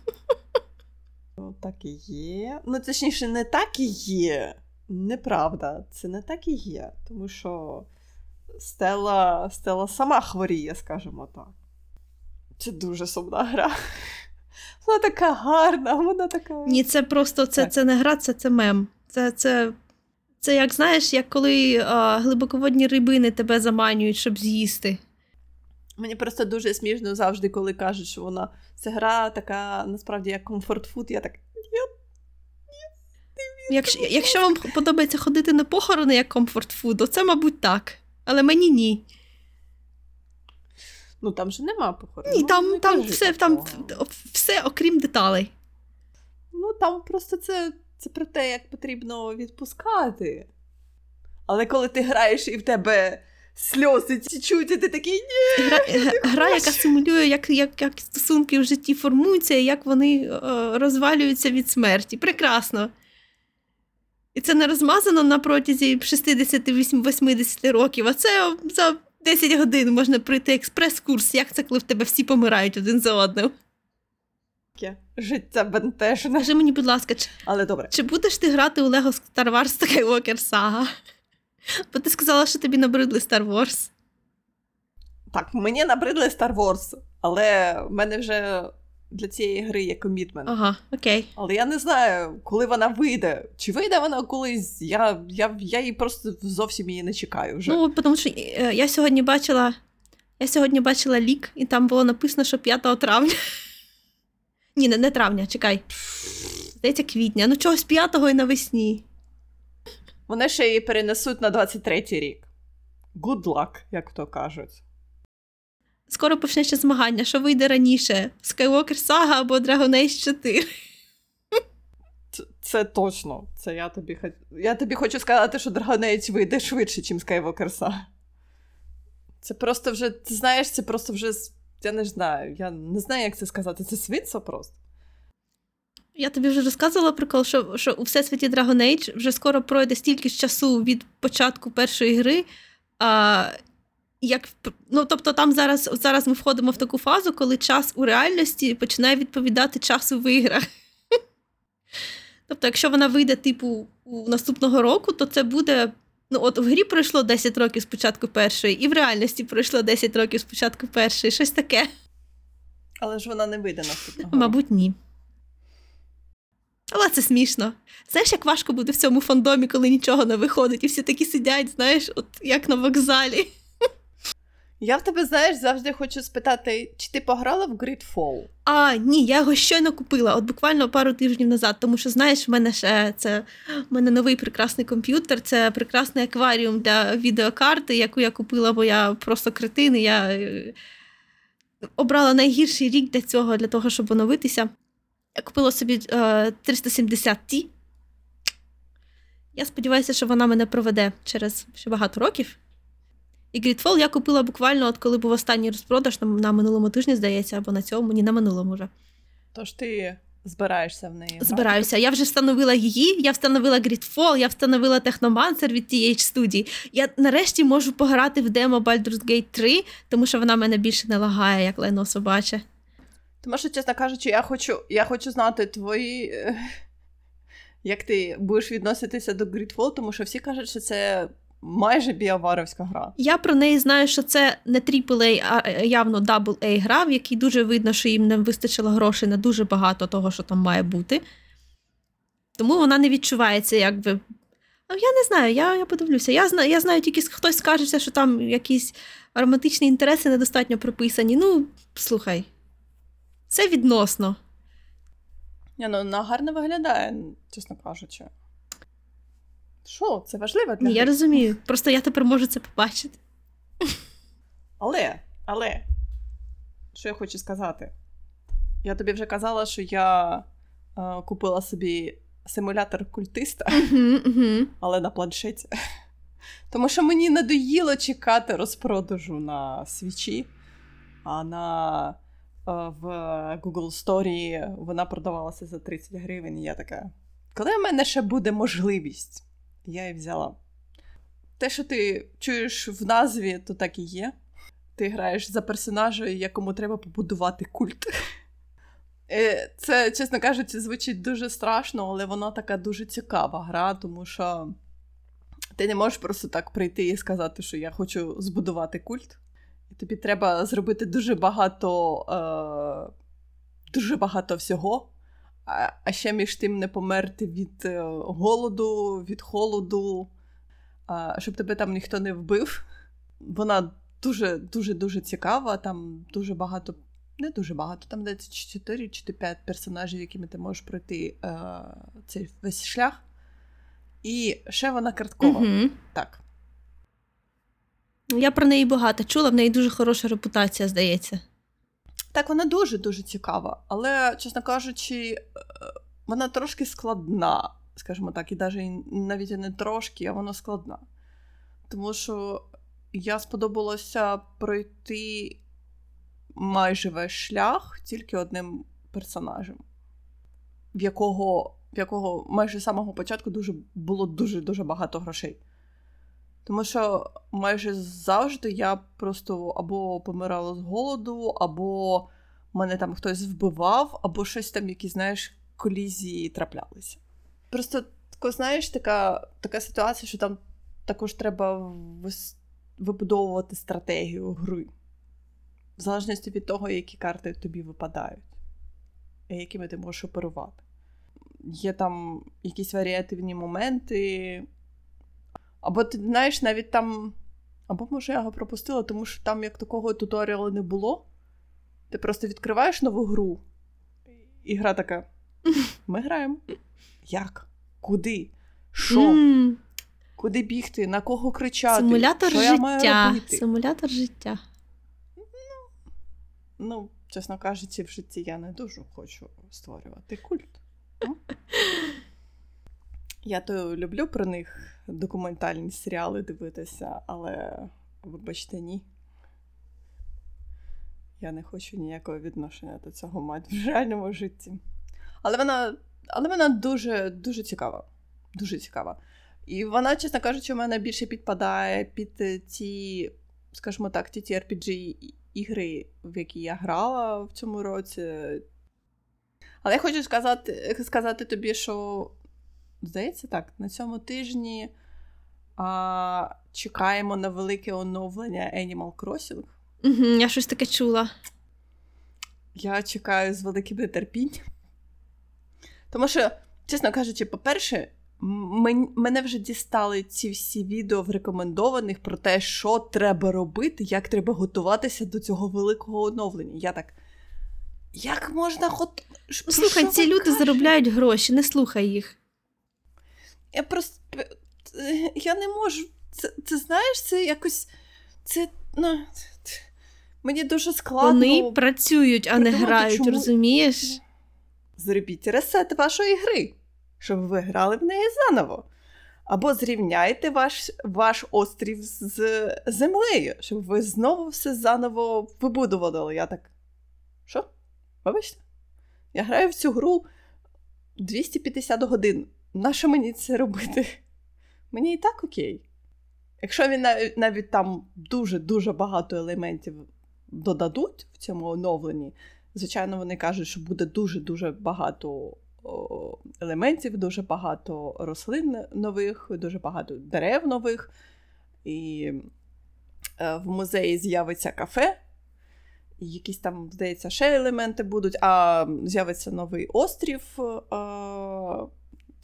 Ну, Так і є. Ну, точніше, не так і є. Неправда, це не так і є. Тому що Стела, Стела сама хворіє, скажімо так. Це дуже сумна гра. Вона така гарна, вона така. Ні, це просто це, Так. це не гра, це, це мем. Це, це, це як знаєш, як коли а, глибоководні рибини тебе заманюють, щоб з'їсти. Мені просто дуже смішно завжди, коли кажуть, що вона це гра така, насправді, як comfort food. Я так. Якщо, якщо вам подобається ходити на похорони як comfort food, то це, мабуть, так. Але мені ні. Ну там же нема похорону. Ні, Ну, там, все, там все окрім деталей. Ну там просто це, це про те, як потрібно відпускати. Але коли ти граєш і в тебе сльози тічуть, і ти такий ні. Гра, гра яка симулює, як, як, як стосунки в житті формуються, і як вони е, розвалюються від смерті. Прекрасно. І це не розмазано на протязі 60-80 років, а це за 10 годин можна пройти експрес-курс, як це, коли в тебе всі помирають один за одним. Життя бентежне. Скажи мені, будь ласка, чи, Але добре. чи будеш ти грати у Лего Star Wars Skywalker Saga? Бо ти сказала, що тобі набридли Star Wars. Так, мені набридли Star Wars, але в мене вже для цієї гри є комітмент. Ага, окей. Але я не знаю, коли вона вийде. Чи вийде вона колись? Я, я, я її просто зовсім її не чекаю вже. Ну, тому що е, я сьогодні бачила. Я сьогодні бачила лік, і там було написано, що 5 травня. Ні, не, не травня, чекай. Здається, квітня. Ну чогось 5-го і навесні. Вони ще її перенесуть на 23-й рік. Good luck, як то кажуть. Скоро почнеться змагання. Що вийде раніше? Skywalker Saga або Dragon Age 4? Це, точно. Це я тобі. Я тобі хочу сказати, що Dragon Age вийде швидше, ніж Skywalker Saga. Це просто вже, ти знаєш, це просто вже. Я не знаю. Я не знаю, як це сказати. Це світса просто. Я тобі вже розказувала прикол, що, що у всесвіті Dragon Age вже скоро пройде стільки ж часу від початку першої гри. А, як, ну, Тобто там зараз зараз ми входимо в таку фазу, коли час у реальності починає відповідати часу в іграх. Тобто, якщо вона вийде, типу, у наступного року, то це буде. Ну, от в грі пройшло 10 років з початку першої, і в реальності пройшло 10 років з початку першої, щось таке. Але ж вона не вийде наступного. року. Мабуть, ні. Але це смішно. Знаєш, як важко буде в цьому фандомі, коли нічого не виходить, і всі такі сидять, знаєш, от як на вокзалі. Я в тебе, знаєш, завжди хочу спитати, чи ти пограла в Gridfall? А, ні, я його щойно купила, от буквально пару тижнів назад, тому що, знаєш, в мене ще це в мене новий прекрасний комп'ютер, це прекрасний акваріум для відеокарти, яку я купила, бо я просто кретин, і я е, обрала найгірший рік для цього, для того, щоб оновитися. Я купила собі е, 370 Ti. Я сподіваюся, що вона мене проведе через ще багато років. І Gridfall я купила буквально, от коли був останній розпродаж на, на минулому тижні, здається, або на цьому, ні, на минулому вже. Тож ти збираєшся в неї. Збираюся. Я вже встановила її, я встановила Gridfall, я встановила Technomancer від TH Studio. Я нарешті можу пограти в демо Baldur's Gate 3, тому що вона мене більше не лагає, як лайно собаче. Тому що, чесно кажучи, я хочу, я хочу знати твої. е, Як ти будеш відноситися до Gridfall, тому що всі кажуть, що це майже біоваровська гра. Я про неї знаю, що це не AAA, а явно AA гра, в якій дуже видно, що їм не вистачило грошей на дуже багато того, що там має бути. Тому вона не відчувається, якби. А я не знаю, я, я подивлюся. Я знаю, я знаю, тільки хтось скажеться, що там якісь романтичні інтереси недостатньо прописані. Ну, слухай, це відносно. Ні, ну вона гарно виглядає, чесно кажучи. Що, це важливо для Ні, я розумію. Просто я тепер можу це побачити. Але, але, що я хочу сказати? Я тобі вже казала, що я е, купила собі симулятор культиста, але на планшеті. Тому що мені надоїло чекати розпродажу на свічі, а на е, в Google Story вона продавалася за 30 гривень. І я така. Коли в мене ще буде можливість, я її взяла. Те, що ти чуєш в назві, то так і є. Ти граєш за персонажа, якому треба побудувати культ. Е, Це, чесно кажучи, звучить дуже страшно, але вона така дуже цікава гра, тому що ти не можеш просто так прийти і сказати, що я хочу збудувати культ. І тобі треба зробити дуже багато, е, дуже багато всього. А, ще між тим не померти від е, голоду, від холоду, щоб тебе там ніхто не вбив. Вона дуже дуже дуже цікава. Там дуже багато, не дуже багато, там десь 4 чи 5 персонажів, якими ти можеш пройти е, цей весь шлях. І ще вона карткова. Угу. Так. Я про неї багато чула, в неї дуже хороша репутація, здається. Так, вона дуже-дуже цікава, але, чесно кажучи, е, вона трошки складна, скажімо так, і навіть навіть не трошки, а вона складна. Тому що я сподобалося пройти майже весь шлях тільки одним персонажем, в якого, в якого майже з самого початку дуже, було дуже-дуже багато грошей. Тому що майже завжди я просто або помирала з голоду, або мене там хтось вбивав, або щось там, які, знаєш, колізії траплялися. Просто тако, знаєш, така, така ситуація, що там також треба вибудовувати стратегію гри. В залежності від того, які карти тобі випадають, і якими ти можеш оперувати. Є там якісь варіативні моменти. Або ти знаєш, навіть там. Або може я його пропустила, тому що там як такого туторіалу не було. Ти просто відкриваєш нову гру, і гра така: ми граємо. Як? Куди? Що? М, Куди бігти? На кого кричати? Симулятор що я маю життя. робити? Симулятор життя. ну, чесно кажучи, в житті я не дуже хочу створювати культ. Я то люблю про них документальні серіали дивитися, але, вибачте, ні. Я не хочу ніякого відношення до цього мати в реальному житті. Але вона але вона дуже дуже цікава. Дуже цікава. І вона, чесно кажучи, у мене більше підпадає під ті, скажімо так, ті RPG ігри, в які я грала в цьому році. Але я хочу сказати сказати тобі, що, здається, так, на цьому тижні а, чекаємо на велике оновлення Animal Crossing. Угу, Я щось таке чула. Я чекаю з великим нетерпінням. Тому що, чесно кажучи, по-перше, мене вже дістали ці всі відео в рекомендованих про те, що треба робити, як треба готуватися до цього великого оновлення. Я так. Як можна хот... Слухай, ці люди кажете? заробляють гроші, не слухай їх. Я просто. Я не можу. Це, це знаєш, це якось. Це. ну... Мені дуже складно. Вони працюють, а не грають, чому... розумієш? Зробіть ресет вашої гри щоб ви грали в неї заново. Або зрівняйте ваш ваш острів з землею, щоб ви знову все заново вибудували. Я так. Що? Вибачте? Я граю в цю гру 250 годин. Нащо мені це робити? Мені і так окей. Якщо він навіть, навіть там дуже-дуже багато елементів додадуть в цьому оновленні, звичайно, вони кажуть, що буде дуже-дуже багато елементів, дуже багато рослин нових, дуже багато дерев нових. І е, в музеї з'явиться кафе. І якісь там, здається, ще елементи будуть, а з'явиться новий острів.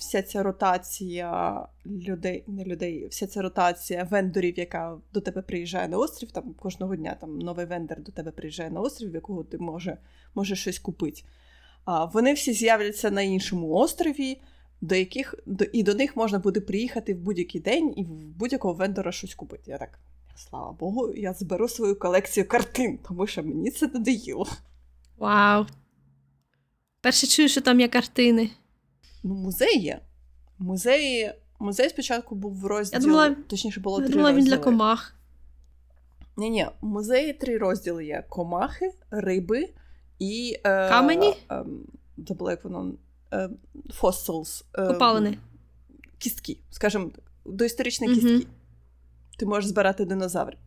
Вся ця ротація людей, не людей, вся ця ротація вендорів, яка до тебе приїжджає на острів. Там кожного дня там новий вендор до тебе приїжджає на острів, в якого ти може, можеш щось купити. Вони всі з'являться на іншому острові, до яких до, і до них можна буде приїхати в будь-який день і в будь-якого вендора щось купити. Я так, слава Богу, я зберу свою колекцію картин, тому що мені це надоїло. Вау! Перше чую, що там є картини. Ну, музей є. Музей Музей спочатку був в розділі, я думала, точніше було я три думала, розділи. він для комах. Ні, ні, в музеї три розділи є: комахи, риби і. Е, Камені? Е, забула, як воно. Е, fossils. Е, Копалини. Кістки, скажімо так, доісторичні mm кістки. Ти можеш збирати динозаврів.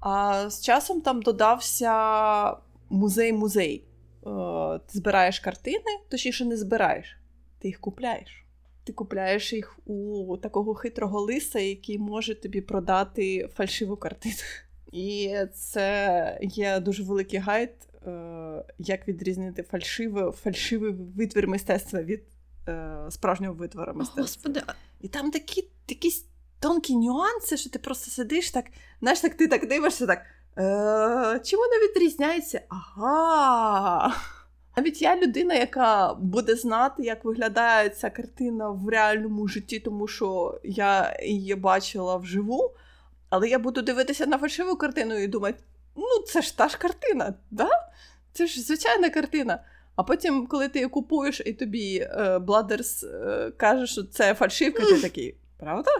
А з часом там додався музей-музей. Е, ти збираєш картини, точніше не збираєш, ти їх купляєш. Ти купляєш їх у такого хитрого лиса, який може тобі продати фальшиву картину. І це є дуже великий гайд Е, як відрізнити фальшивий, фальшивий витвір мистецтва від е, справжнього витвору мистецтва. Господи. І там такі якісь тонкі нюанси, що ти просто сидиш так, знаєш, так ти так дивишся, так. Е, Чим воно відрізняється? Ага. Навіть я людина, яка буде знати, як виглядає ця картина в реальному житті, тому що я її бачила вживу, але я буду дивитися на фальшиву картину і думати, ну це ж та ж картина, да? Це ж звичайна картина. А потім, коли ти її купуєш, і тобі е, Бладерс е, каже, що це фальшивка, ти такий, правда?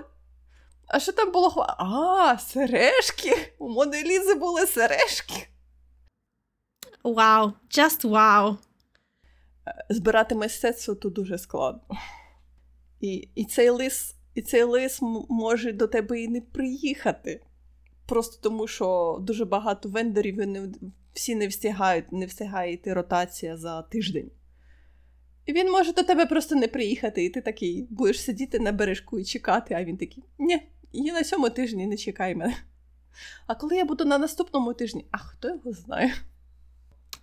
А що там було? А, сережки! У Монелізи були сережки. Вау, just вау. Збирати мистецтво тут дуже складно. І і, цей лис і цей лис може до тебе і не приїхати. Просто тому, що дуже багато вендорів не, всі не встигають, не встигає йти ротація за тиждень. І він може до тебе просто не приїхати, і ти такий будеш сидіти на бережку і чекати, а він такий: ні, і на цьому тижні не чекай мене. А коли я буду на наступному тижні, а хто його знає?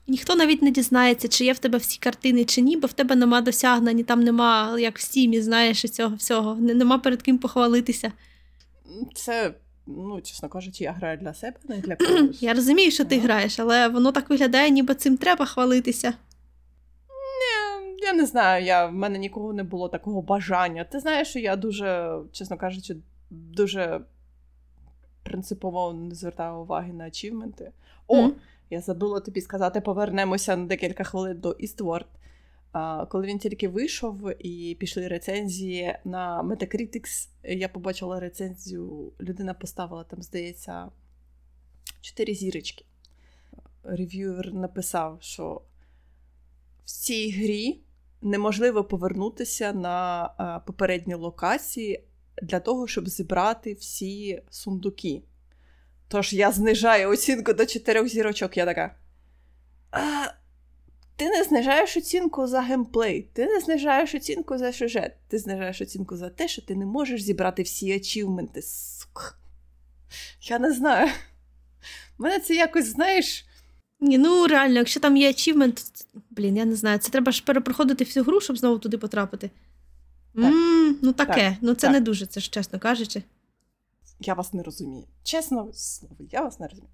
Ніхто навіть не дізнається, чи є в тебе всі картини, чи ні, бо в тебе нема досягнень, там нема, як в стімі, знаєш, цього всього, нема перед ким похвалитися. Це ну, чесно кажучи, я граю для себе, не для когось. Я розумію, що ти граєш, але воно так виглядає, ніби цим треба хвалитися. Я не знаю, я, в мене нікого не було такого бажання. Ти знаєш, що я дуже, чесно кажучи, дуже принципово не звертаю уваги на ачівменти. О, mm. Я забула тобі сказати, повернемося на декілька хвилин до Eastward. Коли він тільки вийшов і пішли рецензії на Metacritics, я побачила рецензію, людина поставила там, здається, чотири зірочки. Рев'юер написав, що в цій грі неможливо повернутися на попередні локації для того, щоб зібрати всі сундуки. Тож я знижаю оцінку до чотирьох зірочок. Я така. А, ти не знижаєш оцінку за геймплей, ти не знижаєш оцінку за сюжет, ти знижаєш оцінку за те, що ти не можеш зібрати всі ачівменти. Я не знаю. Мене це якось, знаєш. Ні, ну реально, якщо там є ачівмент, блін, я не знаю, це треба ж перепроходити всю гру, щоб знову туди потрапити. Так. м ну таке, Так. ну це Так. не дуже, це ж чесно кажучи. Я вас не розумію. Чесно слово, я вас не розумію.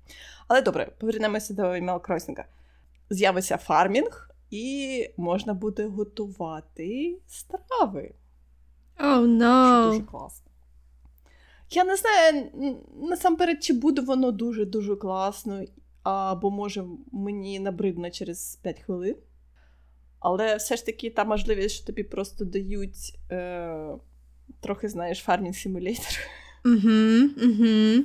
Але добре, повернемося до Email Crossing. З'явиться фармінг, і можна буде готувати страви. Оу, Що дуже класно. Я не знаю, насамперед, чи буде воно дуже-дуже класно, або може мені набридно через 5 хвилин. Але все ж таки та можливість, що тобі просто дають е, трохи, знаєш, фармінг симулятор. Угу, угу.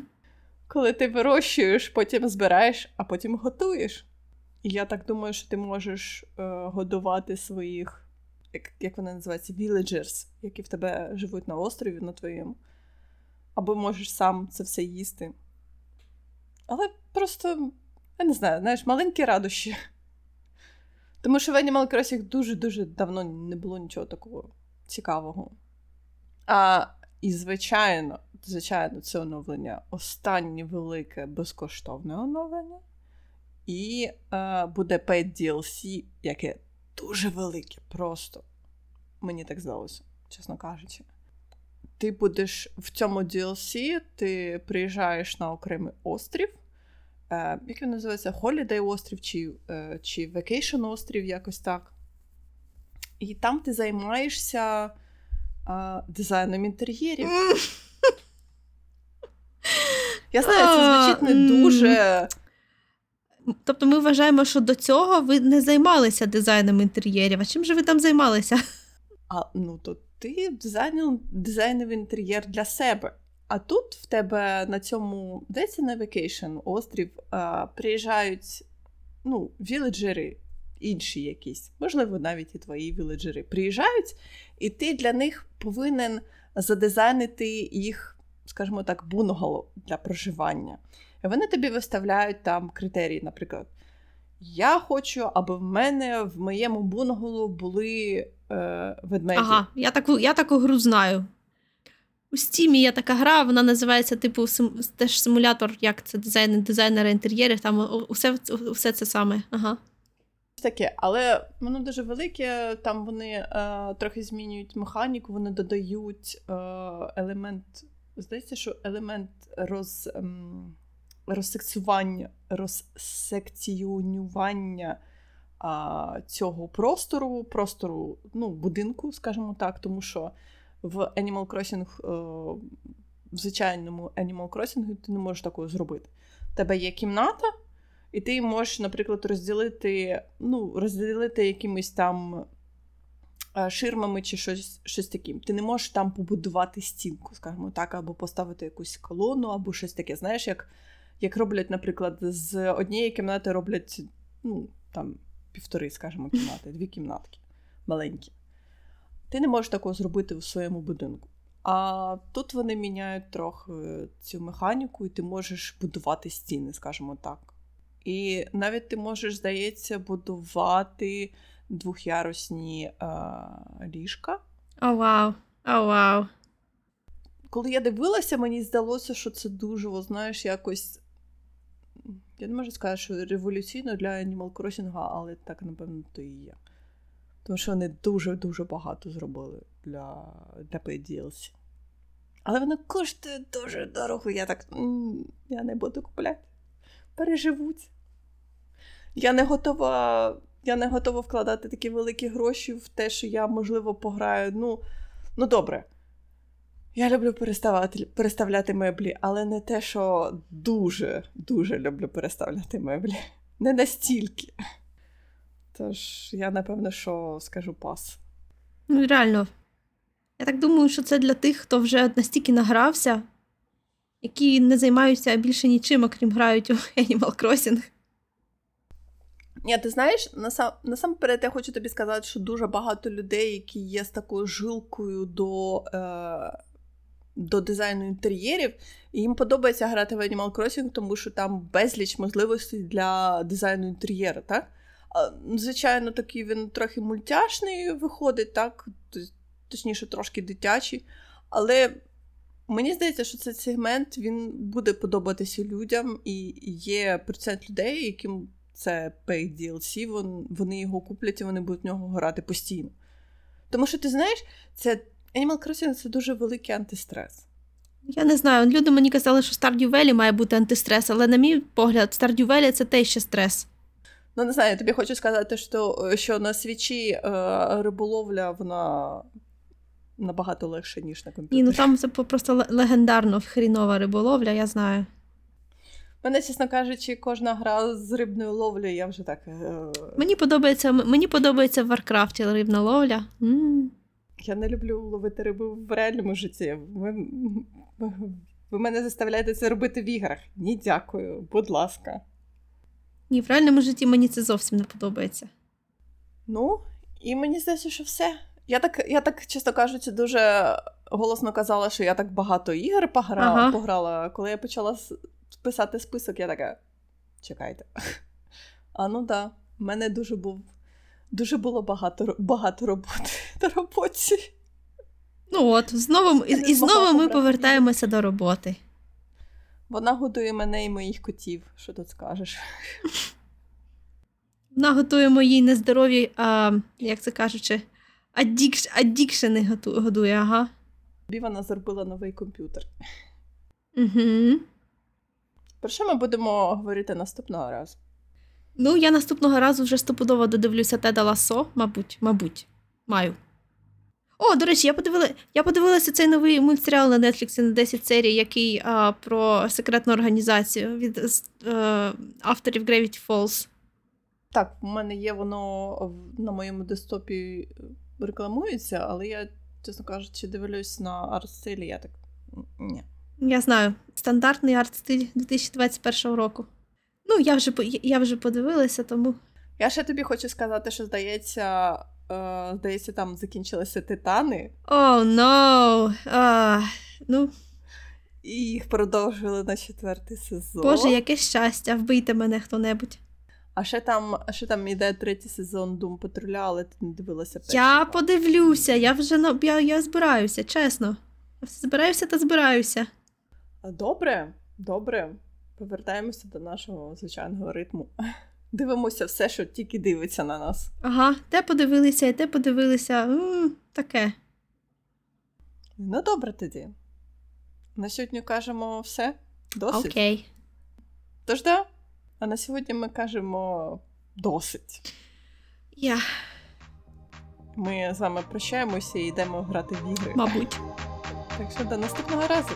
Коли ти вирощуєш, потім збираєш, а потім готуєш. І я так думаю, що ти можеш е, годувати своїх, як, як вони називаються, villagers, які в тебе живуть на острові на твоєму. Або можеш сам це все їсти. Але просто, я не знаю, знаєш, маленькі радощі. Тому що в Animal Crossing дуже-дуже давно не було нічого такого цікавого. А, і, звичайно, звичайно, це оновлення останнє велике безкоштовне оновлення. І е, буде paid DLC, яке дуже велике, просто. Мені так здалося, чесно кажучи. Ти будеш в цьому DLC, ти приїжджаєш на окремий острів. Е, як він називається? Holiday острів чи, е, чи Vacation острів, якось так. І там ти займаєшся е, дизайном інтер'єрів. Я знаю, це звучить не дуже. Тобто ми вважаємо, що до цього ви не займалися дизайном інтер'єрів. А чим же ви там займалися? А ну то ти дизайнив, дизайнив інтер'єр для себе. А тут в тебе на цьому здається, на vacation острів а, приїжджають ну, віледжери інші якісь, можливо, навіть і твої віледжери приїжджають, і ти для них повинен задизайнити їх, скажімо так, бунгало для проживання. І вони тобі виставляють там критерії, наприклад. Я хочу, аби в мене в моєму бунгало були е, ведмеді. Ага, я таку, я таку гру знаю. У Стімі є така гра, вона називається типу сим- теж симулятор, як це дизайн, дизайнера інтер'єрів. Там усе, усе це саме. Ага. Таке, але воно дуже велике. Там вони е, трохи змінюють механіку, вони додають е, елемент. Здається, що елемент роз, ем, розсекціювання, розсекціонювання цього простору, простору ну, будинку, скажімо так, тому що в Animal Crossing, е, в звичайному Animal Crossing ти не можеш такого зробити. У тебе є кімната, і ти можеш, наприклад, розділити, ну, розділити якимись там е, ширмами чи щось, щось таким. Ти не можеш там побудувати стінку, скажімо так, або поставити якусь колону, або щось таке. Знаєш, як, як роблять, наприклад, з однієї кімнати роблять ну, там, півтори, скажімо, кімнати, дві кімнатки маленькі. Ти не можеш такого зробити в своєму будинку. А тут вони міняють трохи цю механіку, і ти можеш будувати стіни, скажімо так. І навіть ти можеш, здається, будувати двохярусні е, ліжка. О, вау. О, вау. Коли я дивилася, мені здалося, що це дуже, о, знаєш, якось. Я не можу сказати, що революційно для Animal Crossing, але так, напевно, то і є. Тому що вони дуже-дуже багато зробили для, для PDLC. Але воно коштує дуже дорого. Я так. Я не буду купляти. Переживуть. Я не готова. Я не готова вкладати такі великі гроші в те, що я, можливо, пограю. Ну, ну добре. Я люблю переставати, переставляти меблі, але не те, що дуже, дуже люблю переставляти меблі. не настільки. Тож я напевно, що скажу пас. Ну, реально. Я так думаю, що це для тих, хто вже настільки награвся, які не займаються більше нічим, окрім грають у Animal Crossing. Ні, ти знаєш, насам, насамперед я хочу тобі сказати, що дуже багато людей, які є з такою жилкою до, е, до дизайну інтер'єрів, їм подобається грати в Animal Crossing, тому що там безліч можливостей для дизайну інтер'єру, так? Звичайно, такий він трохи мультяшний виходить, так? Точніше, трошки дитячий. Але мені здається, що цей сегмент він буде подобатися людям, і є процент людей, яким це paid DLC, вони його куплять і вони будуть в нього грати постійно. Тому що ти знаєш, це Animal Crossing це дуже великий антистрес. Я не знаю, люди мені казали, що Stardew Valley має бути антистрес, але, на мій погляд, Stardew Valley – це те ще стрес. Ну, не знаю, я тобі хочу сказати, що, що на свічі е, риболовля, вона набагато легше, ніж на комп'ютері. Ні, ну там це просто легендарно хрінова риболовля, я знаю. Мене, чесно кажучи, кожна гра з рибною ловлею, я вже так. Е, Мені подобається, мені подобається в Варкрафті рибна ловля. м Я не люблю ловити рибу в реальному житті. Ви, ви мене заставляєте це робити в іграх. Ні, дякую, будь ласка. Ні, в реальному житті мені це зовсім не подобається. Ну, і мені здається, що все. Я так, я так, чесно кажучи, дуже голосно казала, що я так багато ігор пограла, Ага. пограла. Коли я почала писати список, я така. Чекайте. А ну да, в мене дуже був. Дуже було багато, багато роботи на роботі. Ну от, знову, і, і знову ми повертаємося до роботи. Вона годує мене і моїх котів. Що тут скажеш? Вона готує мої нездорові, а, як це кажучи, аддікш, аддікшени годує, ага. Тобі вона зробила новий комп'ютер. Угу. Про що ми будемо говорити наступного разу? Ну, я наступного разу вже стопудово додивлюся Теда Ласо, мабуть, мабуть, маю. О, до речі, я подивила, я подивилася цей новий мультсеріал на Netflix на 10 серій, який а, про секретну організацію від е, авторів Gravity Falls. Так, в мене є воно на моєму десктопі е, рекламується, але я, чесно кажучи, дивлюсь на арт-стилі, я так. Ні. Я знаю, стандартний арт-стиль 2021 року. Ну, я вже, по- я вже подивилася, тому. Я ще тобі хочу сказати, що здається, е, здається, там закінчилися титани, О, но! А, ну, і їх продовжили на четвертий сезон. Боже, яке щастя, вбийте мене хто-небудь. А ще там, ще там іде третій сезон Дум Патруля, але ти не дивилася перший. Я подивлюся, я вже я, я збираюся, чесно. Збираюся та збираюся. Добре, добре. Повертаємося до нашого звичайного ритму. Дивимося все, що тільки дивиться на нас. Ага, те подивилися, і те подивилися. м таке. Ну, добре тоді. На сьогодні кажемо все. Досить. Окей. Тож да. А на сьогодні ми кажемо досить. Я, Ми з вами прощаємося і йдемо грати в ігри. мабуть. Так що до наступного разу.